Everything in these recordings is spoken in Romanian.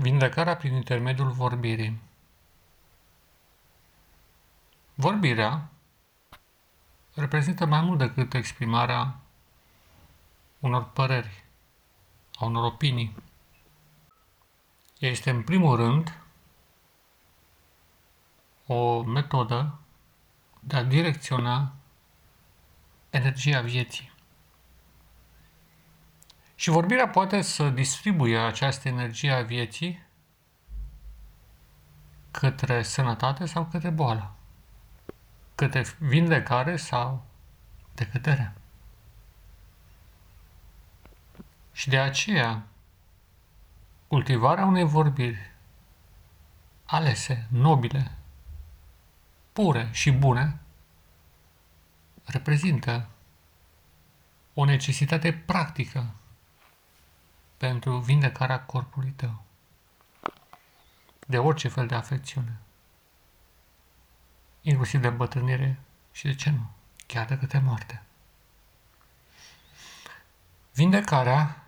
Vindecarea prin intermediul vorbirii. Vorbirea reprezintă mai mult decât exprimarea unor păreri, a unor opinii. Este, în primul rând, o metodă de a direcționa energia vieții. Și vorbirea poate să distribuie această energie a vieții către sănătate sau către boală, către vindecare sau decădere. Și de aceea, cultivarea unei vorbiri alese, nobile, pure și bune, reprezintă o necesitate practică pentru vindecarea corpului tău. De orice fel de afecțiune, inclusiv de îmbătrânire și de ce nu, chiar de către moarte. Vindecarea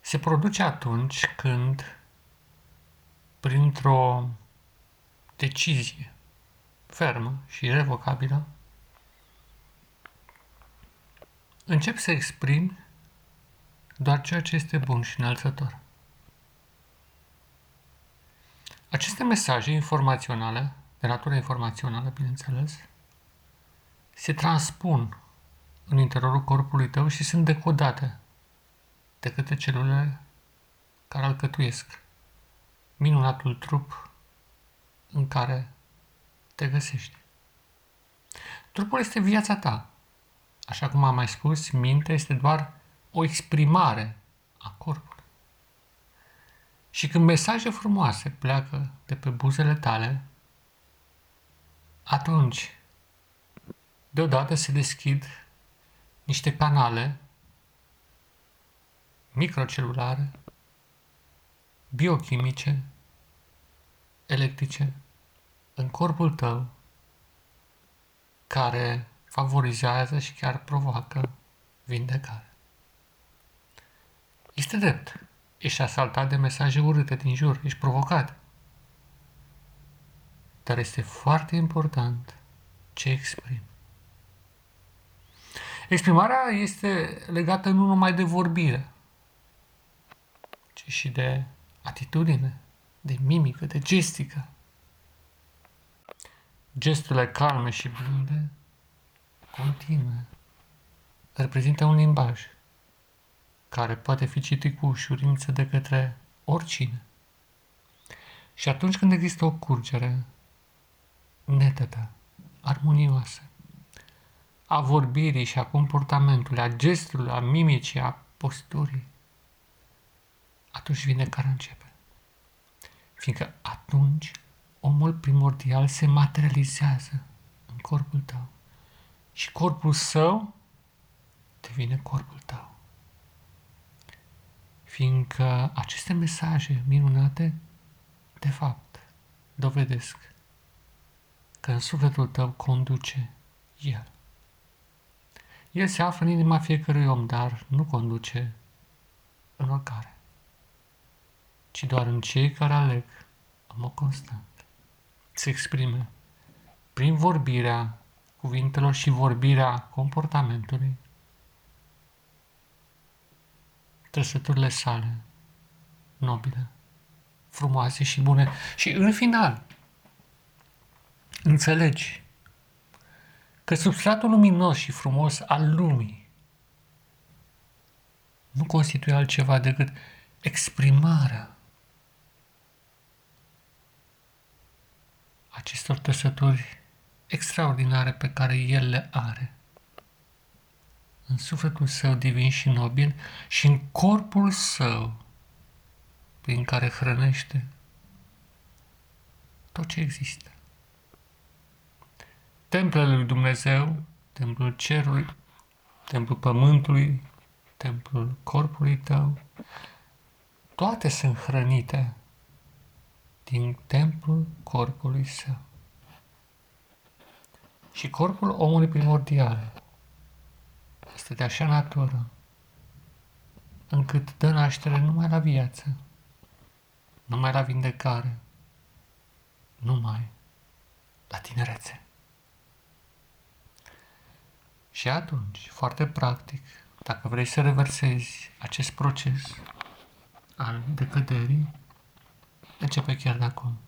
se produce atunci când, printr-o decizie fermă și revocabilă, încep să exprimi doar ceea ce este bun și înălțător. Aceste mesaje informaționale, de natură informațională, bineînțeles, se transpun în interiorul corpului tău și sunt decodate de către celulele care alcătuiesc minunatul trup în care te găsești. Trupul este viața ta. Așa cum am mai spus, mintea este doar o exprimare a corpului. Și când mesaje frumoase pleacă de pe buzele tale, atunci deodată se deschid niște canale microcelulare, biochimice, electrice în corpul tău care favorizează și chiar provoacă vindecare. Este drept. Ești asaltat de mesaje urâte din jur, ești provocat. Dar este foarte important ce exprimi. Exprimarea este legată nu numai de vorbire, ci și de atitudine, de mimică, de gestică. Gesturile calme și blânde, continue, reprezintă un limbaj care poate fi citit cu ușurință de către oricine. Și atunci când există o curgere netedă, armonioasă, a vorbirii și a comportamentului, a gestului, a mimicii, a posturii, atunci vine care începe. Fiindcă atunci omul primordial se materializează în corpul tău și corpul său devine corpul tău fiindcă aceste mesaje minunate, de fapt, dovedesc că în sufletul tău conduce El. El se află în inima fiecărui om, dar nu conduce în oricare, ci doar în cei care aleg în mod constant se exprime prin vorbirea cuvintelor și vorbirea comportamentului trăsăturile sale nobile, frumoase și bune. Și în final, înțelegi că substratul luminos și frumos al lumii nu constituie altceva decât exprimarea acestor trăsături extraordinare pe care El le are în sufletul său divin și nobil și în corpul său prin care hrănește tot ce există. Templele lui Dumnezeu, templul cerului, templul pământului, templul corpului tău, toate sunt hrănite din templul corpului său. Și corpul omului primordial este de așa natură încât dă naștere numai la viață numai la vindecare, numai la tinerețe. Și atunci, foarte practic, dacă vrei să reversezi acest proces al decăderii, începe chiar de acum.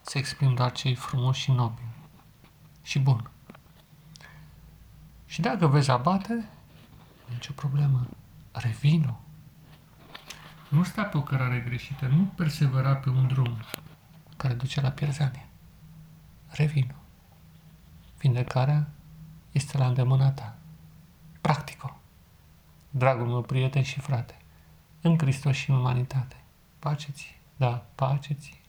Să exprim doar ce e frumos și nobil și bun. Și dacă vezi abate, nicio problemă. Revino. Nu sta pe o cărare greșită, nu persevera pe un drum care duce la pierzanie. Revino. Vindecarea este la îndemâna ta. Practico. Dragul meu prieten și frate, în Hristos și în umanitate. Pace ți, da, pace ți.